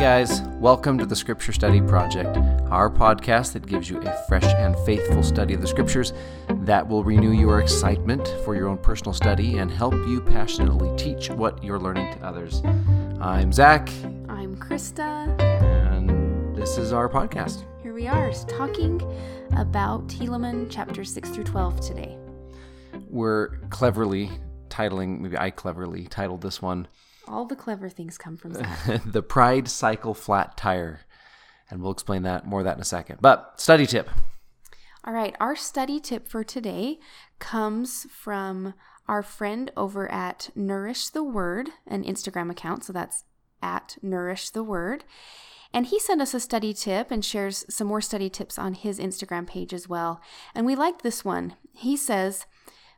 guys, welcome to the Scripture Study Project, our podcast that gives you a fresh and faithful study of the Scriptures that will renew your excitement for your own personal study and help you passionately teach what you're learning to others. I'm Zach, I'm Krista. and this is our podcast. Here we are talking about Helaman chapter 6 through 12 today. We're cleverly titling, maybe I cleverly titled this one, All the clever things come from Zach. The Pride Cycle Flat Tire. And we'll explain that more of that in a second. But study tip. All right, our study tip for today comes from our friend over at Nourish the Word, an Instagram account. So that's at Nourish the Word. And he sent us a study tip and shares some more study tips on his Instagram page as well. And we liked this one. He says,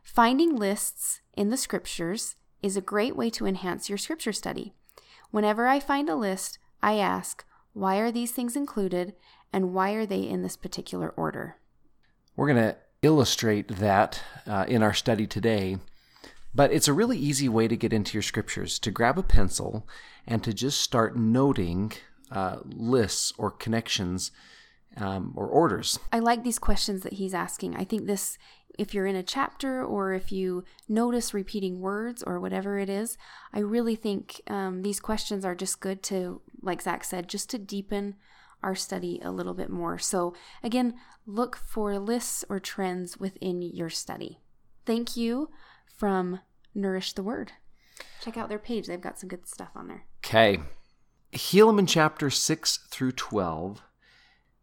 Finding lists in the scriptures is a great way to enhance your scripture study. Whenever I find a list, I ask, why are these things included and why are they in this particular order? We're going to illustrate that uh, in our study today. But it's a really easy way to get into your scriptures to grab a pencil and to just start noting uh, lists or connections um, or orders. I like these questions that he's asking. I think this, if you're in a chapter or if you notice repeating words or whatever it is, I really think um, these questions are just good to, like Zach said, just to deepen our study a little bit more. So, again, look for lists or trends within your study. Thank you from Nourish the Word. Check out their page, they've got some good stuff on there. Okay. Helaman chapter 6 through 12.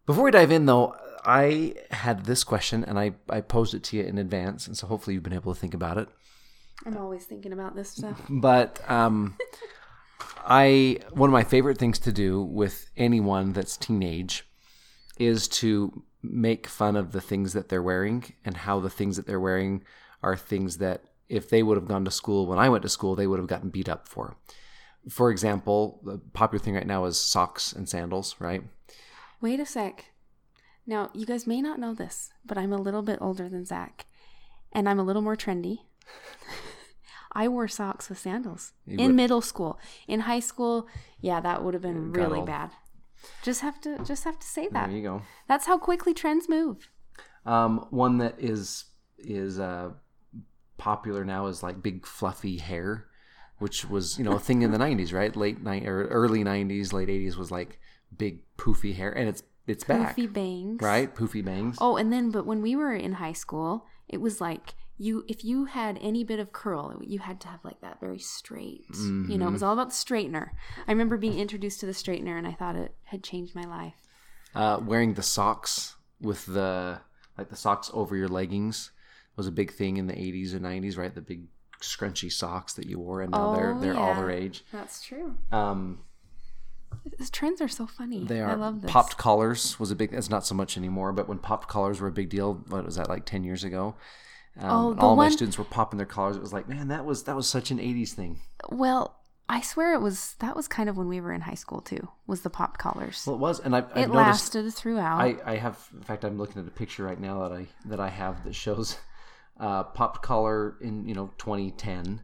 Before we dive in, though, I had this question and I, I posed it to you in advance, and so hopefully you've been able to think about it. I'm always thinking about this stuff. But um, I one of my favorite things to do with anyone that's teenage is to make fun of the things that they're wearing and how the things that they're wearing are things that if they would have gone to school when I went to school, they would have gotten beat up for. For example, the popular thing right now is socks and sandals, right? Wait a sec. Now, you guys may not know this, but I'm a little bit older than Zach, and I'm a little more trendy. I wore socks with sandals You in would- middle school. In high school, yeah, that would have been got really old. bad. Just have to just have to say that. There you go. That's how quickly trends move. Um, one that is is uh, popular now is like big fluffy hair, which was you know a thing in the '90s, right? Late night or early '90s, late '80s was like big poofy hair, and it's it's back, Poofy bangs. right? Poofy bangs. Oh, and then but when we were in high school, it was like you if you had any bit of curl, you had to have like that very straight. You know, Mm-hmm. it was all about the straightener. I remember being introduced to the straightener and I thought it had changed my life. Uh, wearing the socks with the like the socks over your leggings was a big thing in the '80s and '90s, right? The big scrunchy socks that you wore, and now they're Oh, they're all the rage. That's true. Um, These trends are so funny. They are. I love this. Popped collars was a big. It's not so much anymore, but when popped collars were a big deal, what was that like ten years ago? Um, Oh, the all my students were popping their collars. It was like, man, that was that was such an '80s thing. Well, I swear it was that was kind of when we were in high school too. Was the popped collars? Well, it was, and I've it noticed. lasted throughout. I, I have, in fact, I'm looking at a picture right now that I that I have that shows uh, popped collar in you know 2010,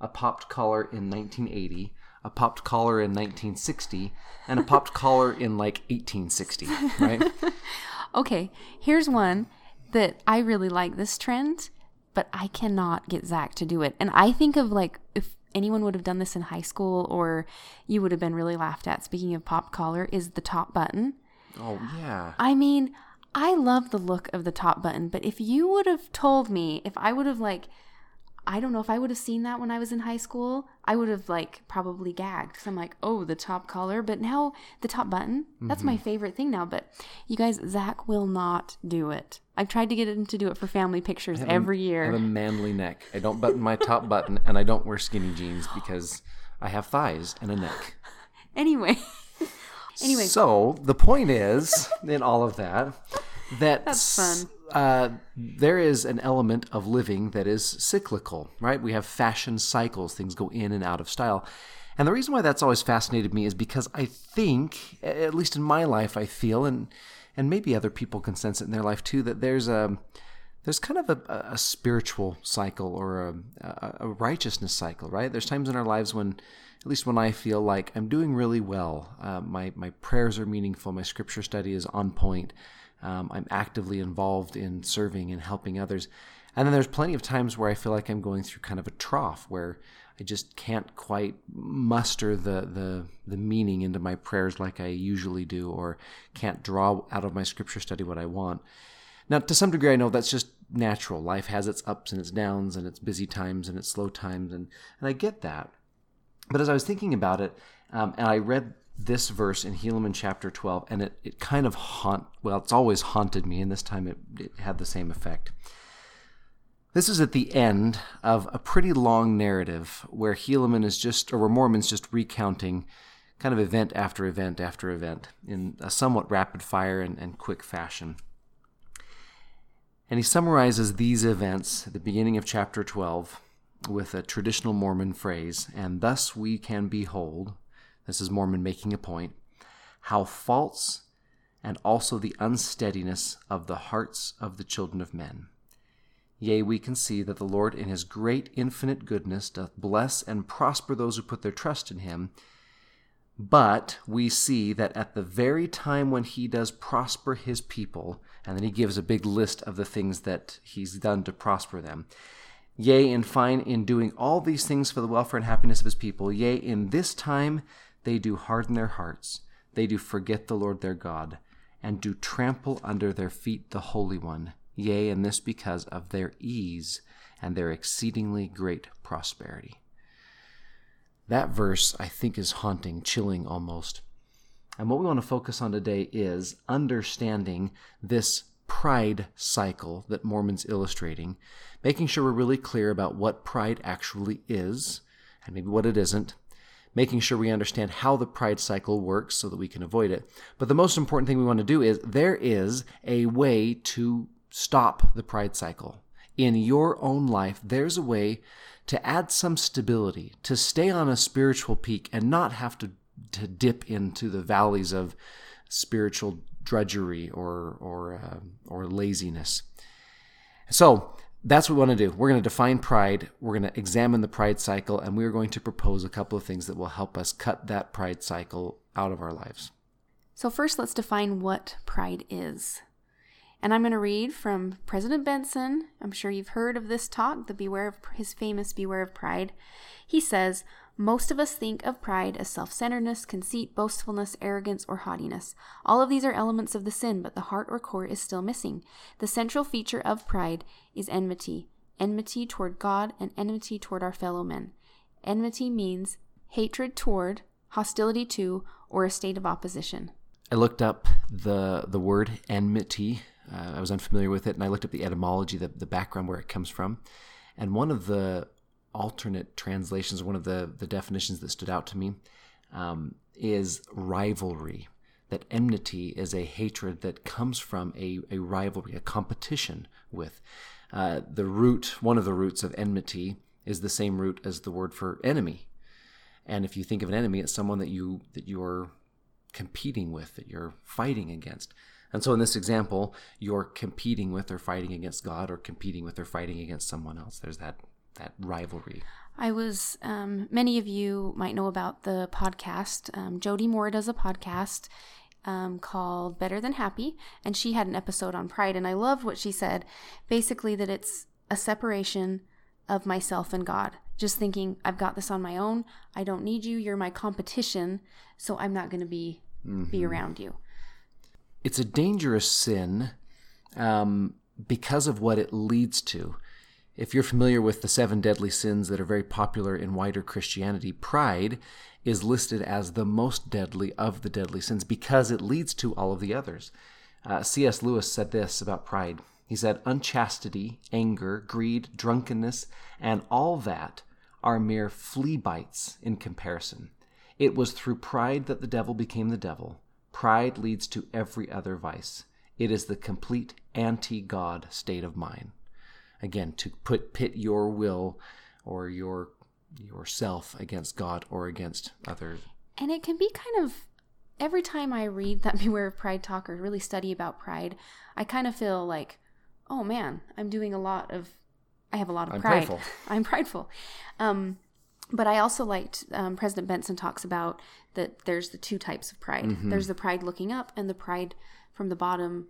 a popped collar in 1980, a popped collar in 1960, and a popped collar in like 1860. Right? Okay, here's one that I really like this trend, but I cannot get Zach to do it. And I think of like if anyone would have done this in high school or you would have been really laughed at. Speaking of pop collar, is the top button. oh yeah. I mean, I love the look of the top button, but if you would have told me, if I would have like, I don't know if I would have seen that when I was in high school, I would have like probably gagged because I'm like, oh, the top collar. But now the top button, that's my mm-hmm. favorite thing now. But you guys, Zach will not do it. I've tried to get him to do it for family pictures every I year. have a manly neck. I don't button my top button, and I don't wear skinny jeans because I have thighs and a neck. Anyway, Anyway. so the point is in all of that that That's fun. Uh, there is an element of living that is cyclical, right? We have fashion cycles; things go in and out of style. And the reason why that's always fascinated me is because I think, at least in my life, I feel, and and maybe other people can sense it in their life too, that there's a there's kind of a, a spiritual cycle or a, a, righteousness cycle, right? There's times in our lives when at least when I feel like I'm doing really well. Uh, my, my prayers are meaningful, my scripture study is on point, um, I'm actively involved in serving and helping others. And then there's plenty of times where I feel like I'm going through kind of a trough where I just can't quite muster the, the, the meaning into my prayers like I usually do, or can't draw out of my scripture study what I want. Now, to some degree, I know that's just natural. Life has its ups and its downs, and its busy times and its slow times, and, and I get that. But as I was thinking about it, um, and I read this verse in Helaman chapter 12, and it, it kind of haunt, well, it's always haunted me, and this time it, it had the same effect. This is at the end of a pretty long narrative where Helaman is just, or where Mormon's just recounting kind of event after event after event in a somewhat rapid fire and, and quick fashion. And he summarizes these events at the beginning of chapter 12 with a traditional Mormon phrase, and thus we can behold, this is Mormon making a point, how false and also the unsteadiness of the hearts of the children of men. Yea, we can see that the Lord in his great infinite goodness doth bless and prosper those who put their trust in him. But we see that at the very time when he does prosper his people, and then he gives a big list of the things that he's done to prosper them. Yea, in fine, in doing all these things for the welfare and happiness of his people, yea, in this time they do harden their hearts, they do forget the Lord their God, and do trample under their feet the Holy One. Yea, and this because of their ease and their exceedingly great prosperity. That verse, I think, is haunting, chilling almost. And what we want to focus on today is understanding this pride cycle that Mormon's illustrating, making sure we're really clear about what pride actually is and maybe what it isn't, making sure we understand how the pride cycle works so that we can avoid it. But the most important thing we want to do is there is a way to stop the pride cycle. In your own life, there's a way to add some stability, to stay on a spiritual peak and not have to to dip into the valleys of spiritual drudgery or or uh, or laziness. So that's what we want to do. We're going to define pride. We're going to examine the pride cycle, and we're going to propose a couple of things that will help us cut that pride cycle out of our lives. So first, let's define what pride is. And I'm going to read from President Benson. I'm sure you've heard of this talk, the Beware of his famous Beware of Pride. He says, most of us think of pride as self centeredness, conceit, boastfulness, arrogance, or haughtiness. All of these are elements of the sin, but the heart or core is still missing. The central feature of pride is enmity enmity toward God and enmity toward our fellow men. Enmity means hatred toward, hostility to, or a state of opposition. I looked up the the word enmity uh, I was unfamiliar with it, and I looked up the etymology, the, the background where it comes from. And one of the alternate translations, one of the, the definitions that stood out to me, um, is rivalry. That enmity is a hatred that comes from a, a rivalry, a competition with. Uh, the root, one of the roots of enmity, is the same root as the word for enemy. And if you think of an enemy, it's someone that you that you're competing with, that you're fighting against. And so in this example, you're competing with or fighting against God or competing with or fighting against someone else. There's that that rivalry. I was, um, many of you might know about the podcast. Um, Jody Moore does a podcast um, called Better Than Happy, and she had an episode on pride. And I loved what she said basically, that it's a separation of myself and God. Just thinking, I've got this on my own. I don't need you. You're my competition. So I'm not going to be, mm-hmm. be around you it's a dangerous sin um, because of what it leads to. If you're familiar with the seven deadly sins that are very popular in wider Christianity, pride is listed as the most deadly of the deadly sins because it leads to all of the others. Uh, C.S. Lewis said this about pride. He said, Unchastity, anger, greed, drunkenness, and all that are mere flea bites in comparison. It was through pride that the devil became the devil, Pride leads to every other vice. It is the complete anti God state of mind. Again, to put pit your will or your yourself against God or against others. And it can be kind of every time I read that Beware of Pride talk or really study about pride, I kind of feel like, oh man, I'm doing a lot of I have a lot of I'm pride. Prideful. I'm prideful. Um, But I also liked um, President Benson talks about that there's the two types of pride. There's the pride looking up and the pride from the bottom.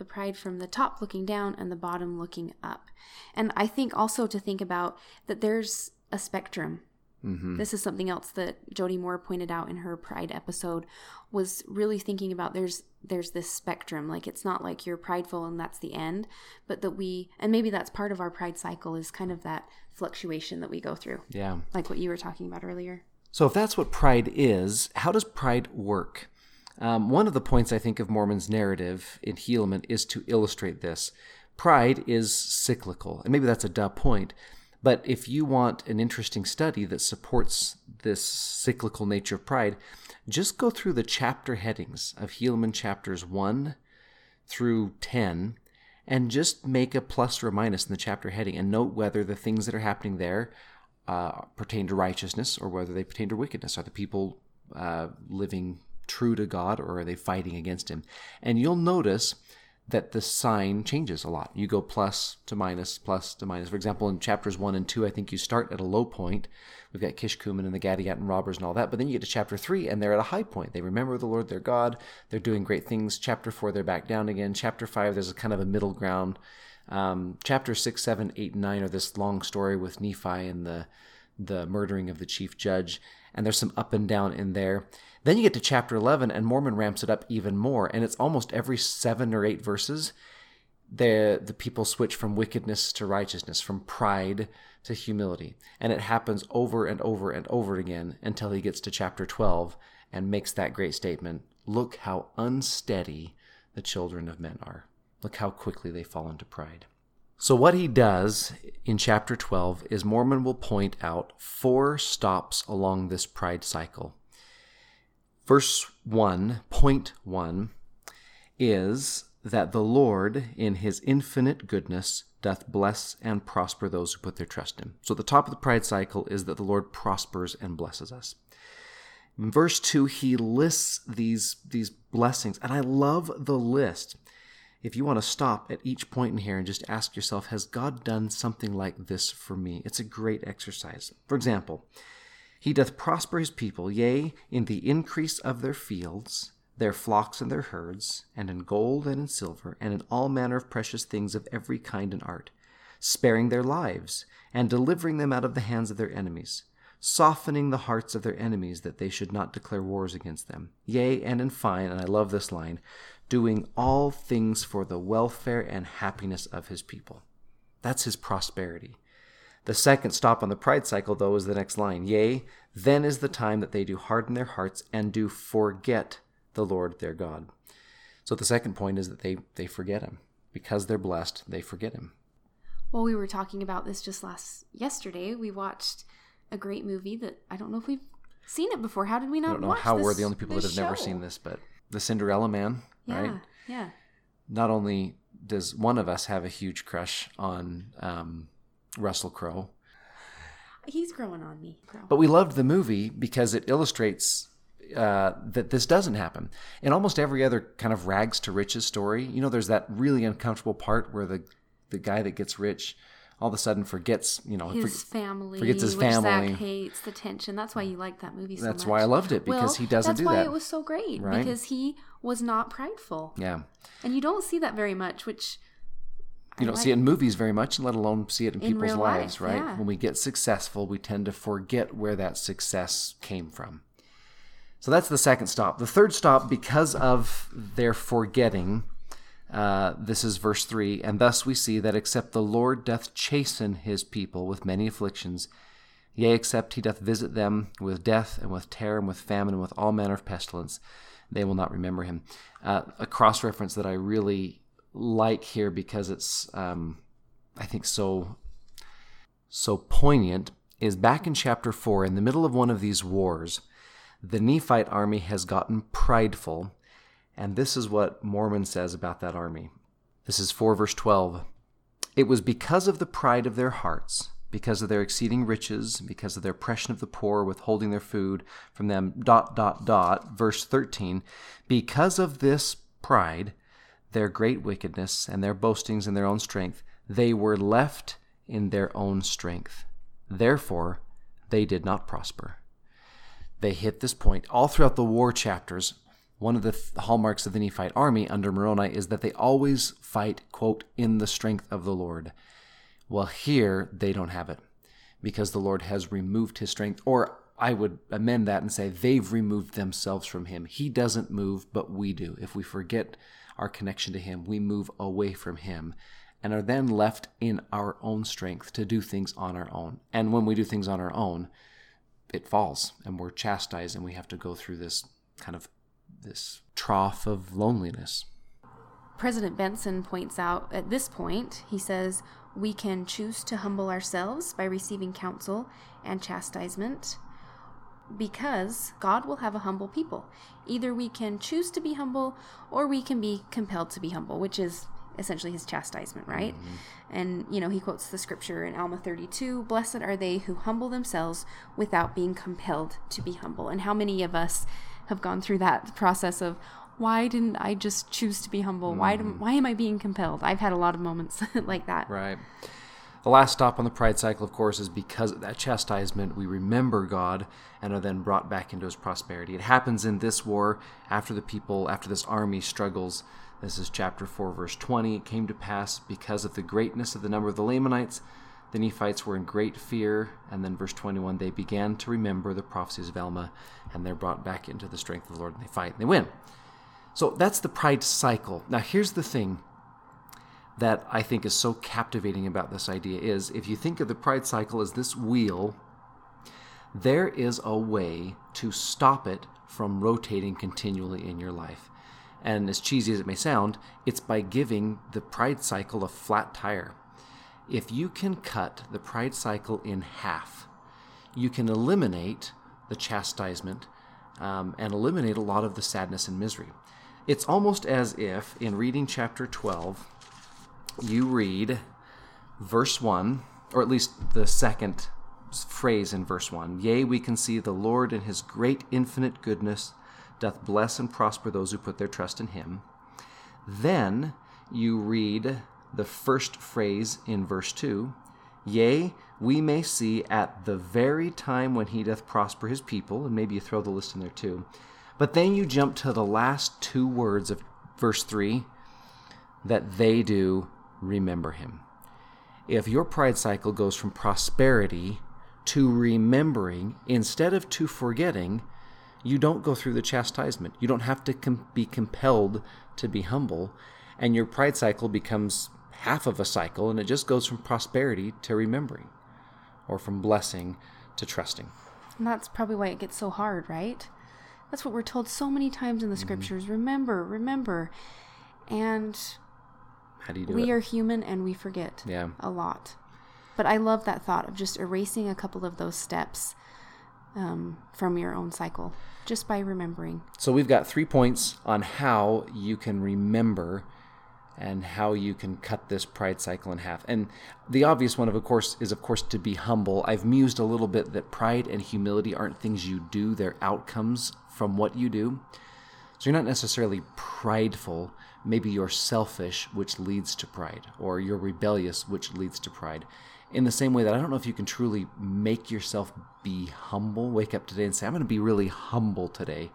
The pride from the top looking down and the bottom looking up. And I think also to think about that there's a spectrum. Mm-hmm. This is something else that Jody Moore pointed out in her pride episode was really thinking about there's there's this spectrum like it's not like you're prideful and that's the end but that we and maybe that's part of our pride cycle is kind of that fluctuation that we go through Yeah. like what you were talking about earlier So, if that's what pride is, how does pride work? Um, one of the points I think of Mormon's narrative in Helaman is to illustrate this. Pride is cyclical, and maybe that's a duh point. But if you want an interesting study that supports this cyclical nature of pride, just go through the chapter headings of Helaman chapters 1 through 10 and just make a plus or a minus in the chapter heading and note whether the things that are happening there uh, pertain to righteousness or whether they pertain to wickedness. Are the people uh, living true to God or are they fighting against Him? And you'll notice that the sign changes a lot. You go plus to minus, plus to minus. For example, in chapters 1 and 2, I think you start at a low point. We've got Kishkumen and the Gadianton robbers and all that. But then you get to chapter 3 and they're at a high point. They remember the Lord their God. They're doing great things. Chapter 4, they're back down again. Chapter 5, there's a kind of a middle ground. Um, chapter 6, 7, 8, and 9 are this long story with Nephi and the the murdering of the chief judge, and there's some up and down in there. Then you get to chapter 11, and Mormon ramps it up even more, and it's almost every seven or eight verses. The, the people switch from wickedness to righteousness, from pride to humility. And it happens over and over and over again until he gets to chapter 12 and makes that great statement Look how unsteady the children of men are. Look how quickly they fall into pride. So, what he does in chapter 12 is Mormon will point out four stops along this pride cycle. Verse 1, point 1, is that the Lord, in his infinite goodness, doth bless and prosper those who put their trust in him. So, the top of the pride cycle is that the Lord prospers and blesses us. In verse 2, he lists these, these blessings, and I love the list if you want to stop at each point in here and just ask yourself, has God done something like this for me? It's a great exercise. For example, He doth prosper His people, yea, in the increase of their fields, their flocks and their herds, and in gold and in silver, and in all manner of precious things of every kind and art, sparing their lives, and delivering them out of the hands of their enemies softening the hearts of their enemies that they should not declare wars against them. Yea, and in fine, and I love this line, doing all things for the welfare and happiness of his people. That's his prosperity. The second stop on the pride cycle, though, is the next line. Yea, then is the time that they do harden their hearts and do forget the Lord their God. So the second point is that they, they forget him. Because they're blessed, they forget him. Well, we were talking about this just last yesterday. We watched a great movie that I don't know if we've seen it before. How did we not I don't know how we're the only people that have this never seen this, but The Cinderella Man, Yeah, right? yeah. Not only does one of us have a huge crush on um, Russell Crowe, He's growing on me. Girl. But we loved the movie because it illustrates uh, that this doesn't happen. In almost every other kind of rags to riches story, you know, there's that really uncomfortable part where the the guy that gets rich all of a sudden forgets, you know, his for- family, forgets his which family. Zach hates the tension. That's why you like that movie so That's much. why I loved it, because Well, he doesn't do that. that's why it was so great Right? because he was not prideful, yeah, and you don't see that very much. Which you don't see it in movies very much, let alone see it in, In people's lives, life, right? yeah. When we get successful, we tend to forget where that success came from. So that's the second stop. The third stop, because of their forgetting, uh, this is verse 3 And thus we see that except the Lord doth chasten his people with many afflictions, yea, except he doth visit them with death and with terror and with famine and with all manner of pestilence, they will not remember him. Uh, a cross reference that I really like here because it's, um, I think, so so poignant is back in chapter 4, in the middle of one of these wars, the Nephite army has gotten prideful, and this is what Mormon says about that army. This is 4 verse 12. It was because of the pride of their hearts, because of their exceeding riches, because of their oppression of the poor, withholding their food from them, dot, dot, dot. Verse 13. Because of this pride, their great wickedness, and their boastings in their own strength, they were left in their own strength. Therefore, they did not prosper. They hit this point all throughout the war chapters. One of the th- hallmarks of the Nephite army under Moroni is that they always fight, quote, in the strength of the Lord. Well, here they don't have it because the Lord has removed his strength, or I would amend that and say they've removed themselves from him. He doesn't move, but we do. If we forget our connection to him, we move away from him and are then left in our own strength to do things on our own. And when we do things on our own, it falls and we're chastised and we have to go through this kind of this trough of loneliness. President Benson points out at this point, he says, we can choose to humble ourselves by receiving counsel and chastisement because God will have a humble people. Either we can choose to be humble or we can be compelled to be humble, which is essentially his chastisement, right? Mm-hmm. And, you know, he quotes the scripture in Alma 32 Blessed are they who humble themselves without being compelled to be humble. And how many of us have gone through that process of, why didn't I just choose to be humble? Mm-hmm. Why, do, why am I being compelled? I've had a lot of moments like that. Right. The last stop on the pride cycle, of course, is because of that chastisement, we remember God and are then brought back into his prosperity. It happens in this war after the people, after this army struggles this is chapter 4, verse 20. It came to pass because of the greatness of the number of the Lamanites, the Nephites were in great fear. And then verse 21, they began to remember the prophecies of Alma, and they're brought back into the strength of the Lord, and they fight and they win. So that's the pride cycle. Now, here's the thing that I think is so captivating about this idea is if you think of the pride cycle as this wheel, there is a way to stop it from rotating continually in your life. And as cheesy as it may sound, it's by giving the pride cycle a flat tire. If you can cut the pride cycle in half, you can eliminate the chastisement um, and eliminate a lot of the sadness and misery. It's almost as if in reading chapter 12, you read verse 1, or at least the second phrase in verse 1 Yea, we can see the Lord in his great infinite goodness doth bless and prosper those who put their trust in him. Then you read the first phrase in verse 2 Yea, we may see at the very time when he doth prosper his people, and maybe you throw the list in there too. But then you jump to the last two words of verse 3 that they do remember him. If your pride cycle goes from prosperity to remembering instead of to forgetting, you don't go through the chastisement. You don't have to com- be compelled to be humble. And your pride cycle becomes half of a cycle, and it just goes from prosperity to remembering, or from blessing to trusting. And that's probably why it gets so hard, right? That's what we're told so many times in the mm-hmm. scriptures remember, remember. And how do you do we it? are human and we forget yeah. a lot. But I love that thought of just erasing a couple of those steps um, from your own cycle just by remembering. So we've got three points on how you can remember and how you can cut this pride cycle in half. And the obvious one, of course, is of course to be humble. I've mused a little bit that pride and humility aren't things you do; they're outcomes from what you do. So you're not necessarily prideful. Maybe you're selfish, which leads to pride, or you're rebellious, which leads to pride in the same way that I don't know if you can truly make yourself be humble, wake up today and say, I'm going to be really humble today.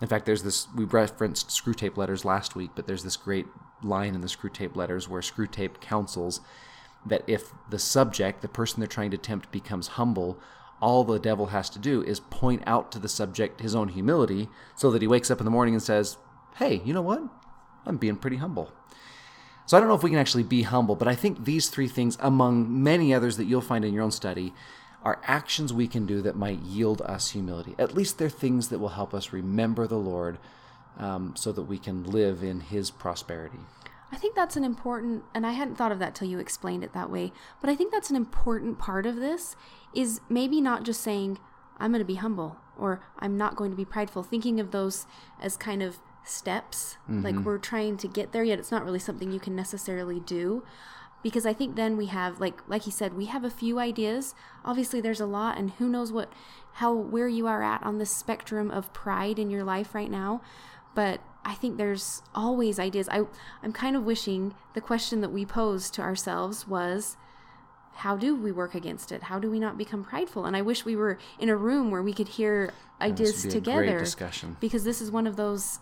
In fact, there's this, we referenced Screwtape Letters last week, but there's this great line in the Screwtape Letters where Screwtape counsels that if the subject, the person they're trying to tempt, becomes humble, all the devil has to do is point out to the subject his own humility so that he wakes up in the morning and says, Hey, you know what? I'm being pretty humble. So I don't know if we can actually be humble, but I think these three things, among many others that you'll find in your own study, are actions we can do that might yield us humility. At least they're things that will help us remember the Lord um, so that we can live in His prosperity. I think that's an important, and I hadn't thought of that till you explained it that way, but I think that's an important part of this is maybe not just saying, I'm going to be humble or I'm not going to be prideful, thinking of those as kind of steps. Mm-hmm. Like we're trying to get there, yet it's not really something you can necessarily do. Because I think then we have like like he said, we have a few ideas. Obviously there's a lot and who knows what how where you are at on the spectrum of pride in your life right now. But I think there's always ideas. I I'm kind of wishing the question that we posed to ourselves was how do we work against it? How do we not become prideful? And I wish we were in a room where we could hear ideas be together. great discussion. Because this is one of those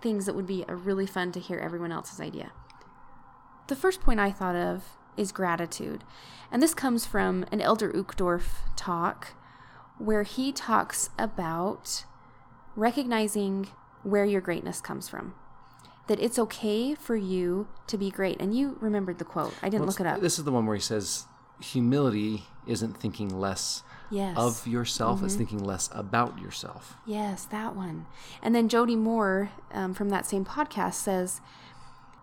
things that would be a really fun to hear everyone else's idea. The first point I thought of is gratitude. And this comes from an Elder Uchtdorf talk where he talks about recognizing where your greatness comes from. That it's okay for you to be great. And you remembered the quote. I didn't look it up. This is the one where he says, humility isn't thinking less Yes. of yourself, Mm-hmm. it's thinking less about yourself. Yes, that one. And then Jody Moore um, from that same podcast says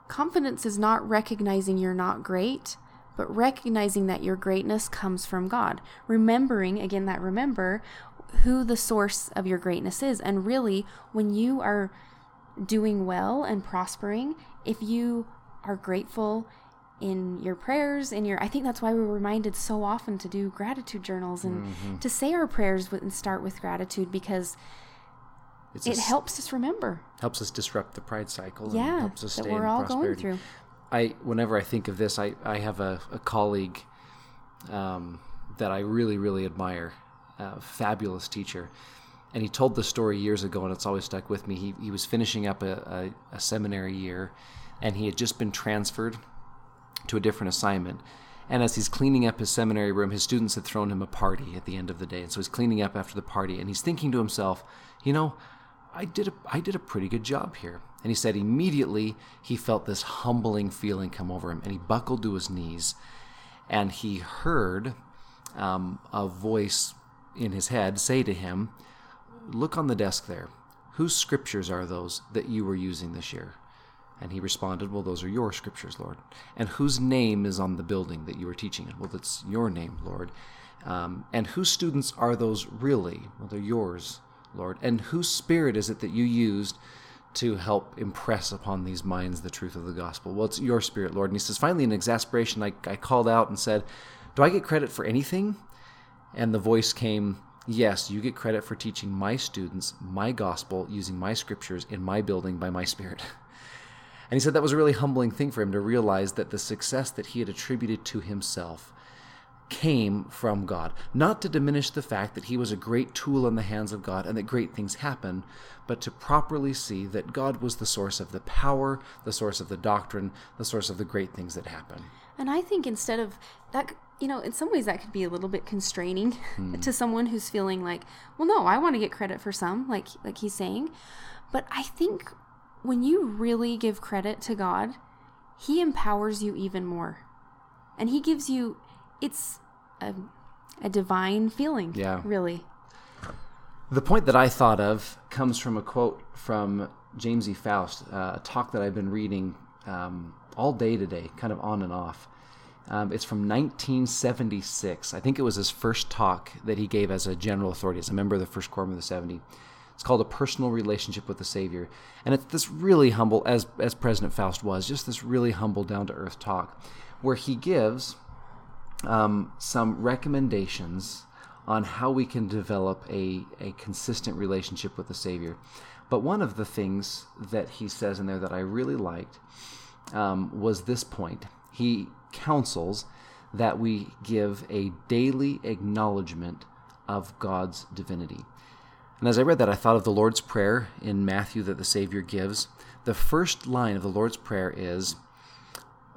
confidence is not recognizing you're not great, but recognizing that your greatness comes from God. Remembering, again, that remember who the source of your greatness is. And really, when you are doing well and prospering, if you are grateful in your prayers in your i think that's why we're reminded so often to do gratitude journals and to say our prayers with, and start with gratitude because It's it a helps us remember. Helps us disrupt the pride cycle and yeah helps us that stay we're in all going through. I whenever I think of this, I, I have a, a colleague um, that I really really admire, a fabulous teacher, and he told the story years ago, and it's always stuck with me. He he was finishing up a, a, a seminary year, and he had just been transferred to a different assignment. And as he's cleaning up his seminary room, his students had thrown him a party at the end of the day, and so he's cleaning up after the party, and he's thinking to himself, you know. I did a, I did a pretty good job here. And he said immediately he felt this humbling feeling come over him and he buckled to his knees and he heard um, a voice in his head say to him, Look on the desk there. Whose scriptures are those that you were using this year? And he responded, Well, those are your scriptures, Lord. And whose name is on the building that you were teaching in? Well, that's your name, Lord. Um, and whose students are those really? Well, they're yours, Lord. And whose spirit is it that you used to help impress upon these minds the truth of the gospel? Well, it's your spirit, Lord. And he says, Finally, in exasperation, I, I called out and said, Do I get credit for anything? And the voice came, Yes, you get credit for teaching my students my gospel using my scriptures in my building by my spirit. And he said that was a really humbling thing for him to realize that the success that he had attributed to himself came from God. Not to diminish the fact that he was a great tool in the hands of God and that great things happen, but to properly see that God was the source of the power, the source of the doctrine, the source of the great things that happen. And I think instead of that, you know, in some ways that could be a little bit constraining to someone who's feeling like, well, no, I want to get credit for some, like like he's saying. But I think when you really give credit to God, He empowers you even more, and He gives you it's a, a divine feeling. Yeah. really. The point that I thought of comes from a quote from James E. Faust, uh, a talk that I've been reading um, all day today, kind of on and off. Um, it's from 1976. I think it was his first talk that he gave as a general authority, as a member of the First Quorum of the 70. It's called A Personal Relationship with the Savior. And it's this really humble, as, as President Faust was, just this really humble, down to earth talk where he gives um, some recommendations on how we can develop a, a consistent relationship with the Savior. But one of the things that he says in there that I really liked um, was this point. He counsels that we give a daily acknowledgement of God's divinity. And as I read that, I thought of the Lord's Prayer in Matthew that the Savior gives. The first line of the Lord's Prayer is,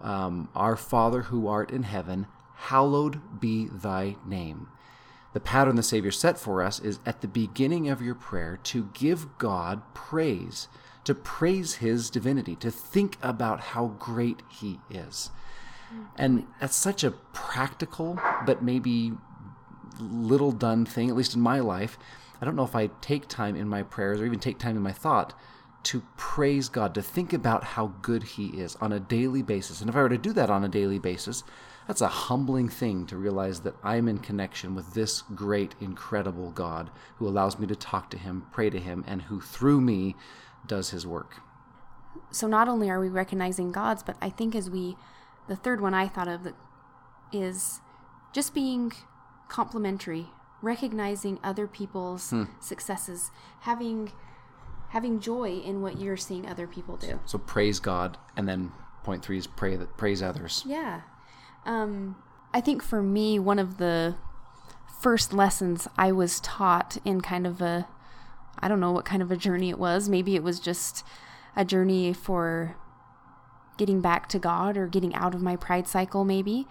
um, Our Father who art in heaven, hallowed be thy name. The pattern the Savior set for us is at the beginning of your prayer to give God praise, to praise his divinity, to think about how great he is. And that's such a practical, but maybe little done thing, at least in my life. I don't know if I take time in my prayers or even take time in my thought to praise God, to think about how good He is on a daily basis. And if I were to do that on a daily basis, that's a humbling thing to realize that I'm in connection with this great, incredible God who allows me to talk to Him, pray to Him, and who through me does His work. so not only are we recognizing God's, but I think as we, the third one I thought of is just being complimentary, recognizing other people's successes, having having joy in what you're seeing other people do. So praise God, and then point three is pray that praise others. Yeah. Um, I think for me, one of the first lessons I was taught in kind of a, I don't know what kind of a journey it was. Maybe it was just a journey for getting back to God or getting out of my pride cycle, maybe.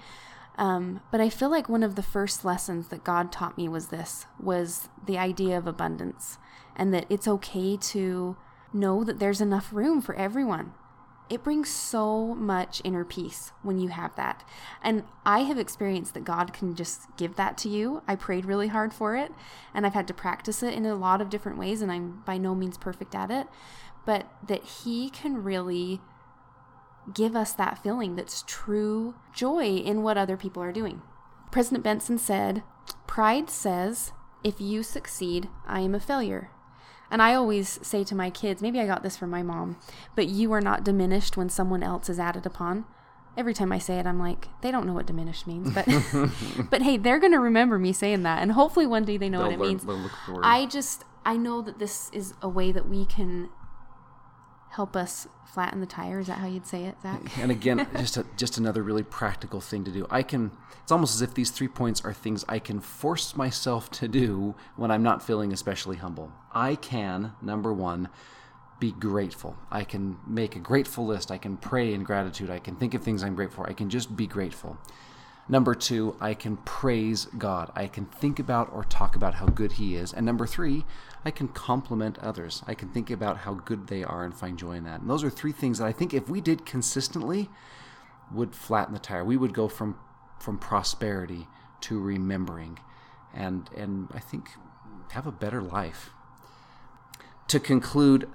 Um, but I feel like one of the first lessons that God taught me was this was the idea of abundance and that it's okay to know that there's enough room for everyone. It brings so much inner peace when you have that. And I have experienced that God can just give that to you. I prayed really hard for it and I've had to practice it in a lot of different ways, and I'm by no means perfect at it. But that He can really give us that feeling that's true joy in what other people are doing. President Benson said, Pride says, if you succeed, I am a failure. And I always say to my kids, maybe I got this from my mom, but you are not diminished when someone else is added upon. Every time I say it, I'm like, they don't know what diminished means, but but hey, they're gonna remember me saying that, and hopefully one day they know They'll what it learn- means. they'll look for it. I just I know that this is a way that we can help us flatten the tire. Is that how you'd say it, Zach? and again just a, just another really practical thing to do. I can it's almost as if these three points are things i can force myself to do when i'm not feeling especially humble. I can number one be grateful. I can make a grateful list. I can pray in gratitude. I can think of things i'm grateful for. I can just be grateful Number two, I can praise God. I can think about or talk about how good He is. And number three, I can compliment others. I can think about how good they are and find joy in that. And those are three things that I think if we did consistently, would flatten the tire. We would go from from prosperity to remembering, and and I think have a better life. To conclude,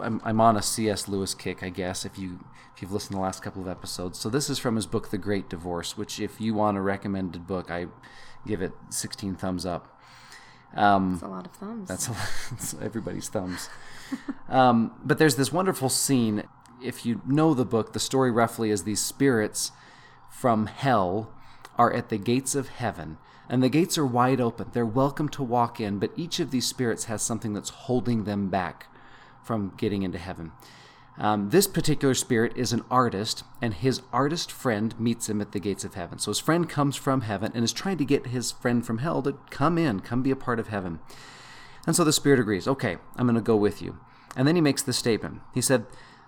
I'm, I'm on a C.S. Lewis kick, I guess. If you if you've listened to the last couple of episodes, so this is from his book, The Great Divorce, which if you want a recommended book, I give it 16 thumbs up. Um, That's a lot of thumbs. that's it's everybody's thumbs. um, but there's this wonderful scene. If you know the book, the story roughly is these spirits from hell are at the gates of heaven, and the gates are wide open. They're welcome to walk in, but each of these spirits has something that's holding them back from getting into heaven. Um, this particular spirit is an artist, and his artist friend meets him at the gates of heaven. So his friend comes from heaven and is trying to get his friend from hell to come in, come be a part of heaven. And so the spirit agrees, okay, I'm going to go with you. And then he makes this statement. He said,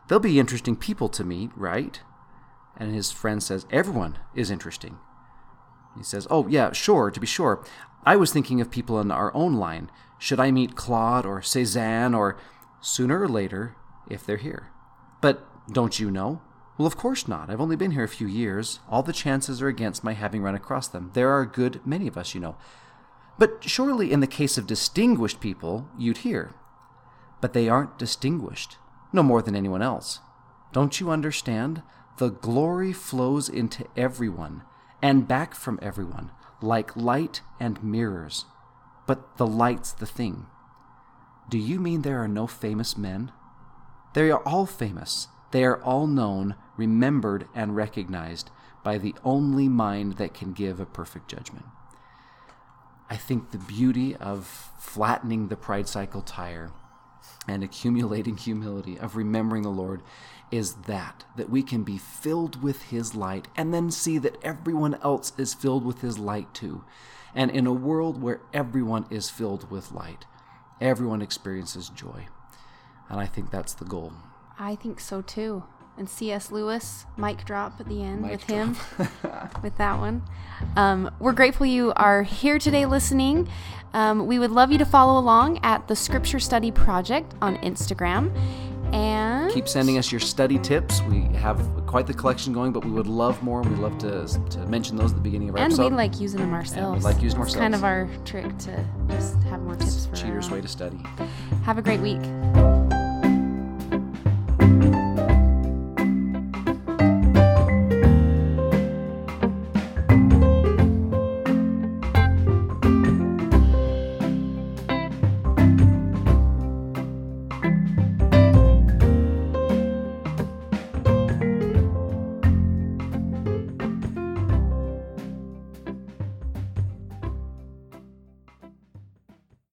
They'll be interesting people to meet, right? And his friend says, Everyone is interesting. He says, Oh, yeah, sure, to be sure. I was thinking of people in our own line. Should I meet Claude or Cézanne or sooner or later if they're here? But don't you know? Well, of course not. I've only been here a few years. All the chances are against my having run across them. There are a good many of us, you know. But surely in the case of distinguished people, you'd hear. But they aren't distinguished, no more than anyone else. Don't you understand? The glory flows into everyone and back from everyone, like light and mirrors. But the light's the thing. Do you mean there are no famous men? They are all famous. They are all known, remembered, and recognized by the only mind that can give a perfect judgment. I think the beauty of flattening the pride cycle tire and accumulating humility, of remembering the Lord, is that, that we can be filled with His light and then see that everyone else is filled with His light too. And in a world where everyone is filled with light, everyone experiences joy. And I think that's the goal. I think so too. And C.S. Lewis, mic drop at the end Mic with him, with that one. Um, we're grateful you are here today listening. Um, we would love you to follow along at the Scripture Study Project on Instagram. And Keep sending us your study tips. We have quite the collection going, but we would love more, we'd love to, to mention those at the beginning of our and episode. we like using them ourselves. We like using It's kind of our trick to just have more tips for Cheater's way to study. Have a great week.